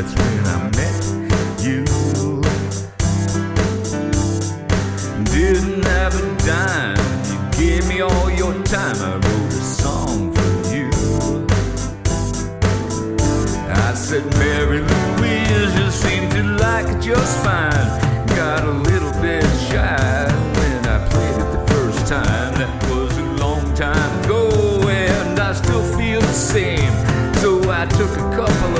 that's when I met you. Didn't have a dime, you gave me all your time. I wrote a song for you. I said, Mary Louise, you seem to like it just fine. Got a little bit shy when I played it the first time. That was a long time ago, and I still feel the same. So I took a couple of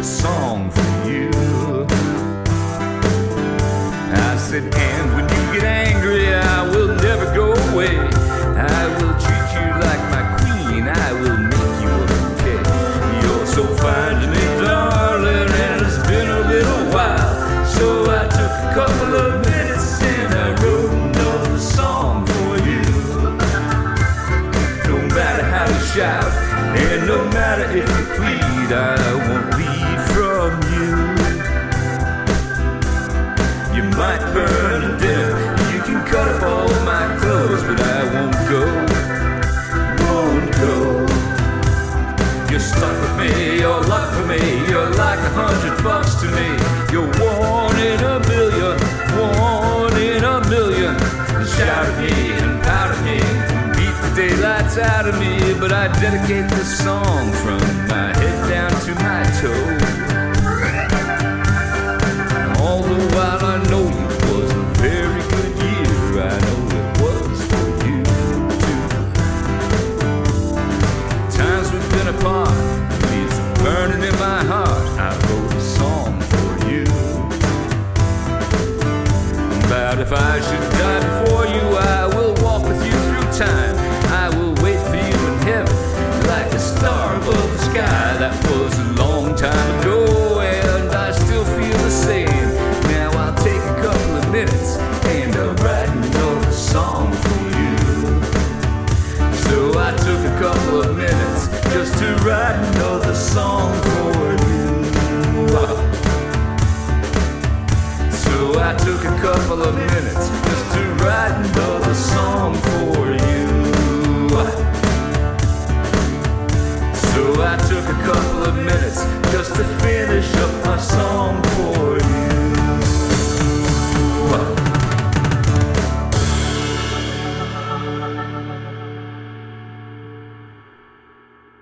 a song for you. I said, and when you get angry, I will never go away. I will treat you like my queen. I will make you okay. You're so fine to me, darling, and it's been a little while. So I took a couple of minutes and I wrote another song for you. No matter how you shout, and no matter if you plead, I stuck with me, you're luck for me, you're like a hundred bucks to me. You're one in a million, one in a million. Shout at me and pout at me, beat the daylights out of me, but I dedicate this song from my head down to my toe. If I should die before you, I will walk with you through time. I will wait for you in heaven, like a star above the sky. That was a long time ago, and I still feel the same. Now I'll take a couple of minutes and I'll write another song for you. So I took a couple of minutes just to write another song just to feel.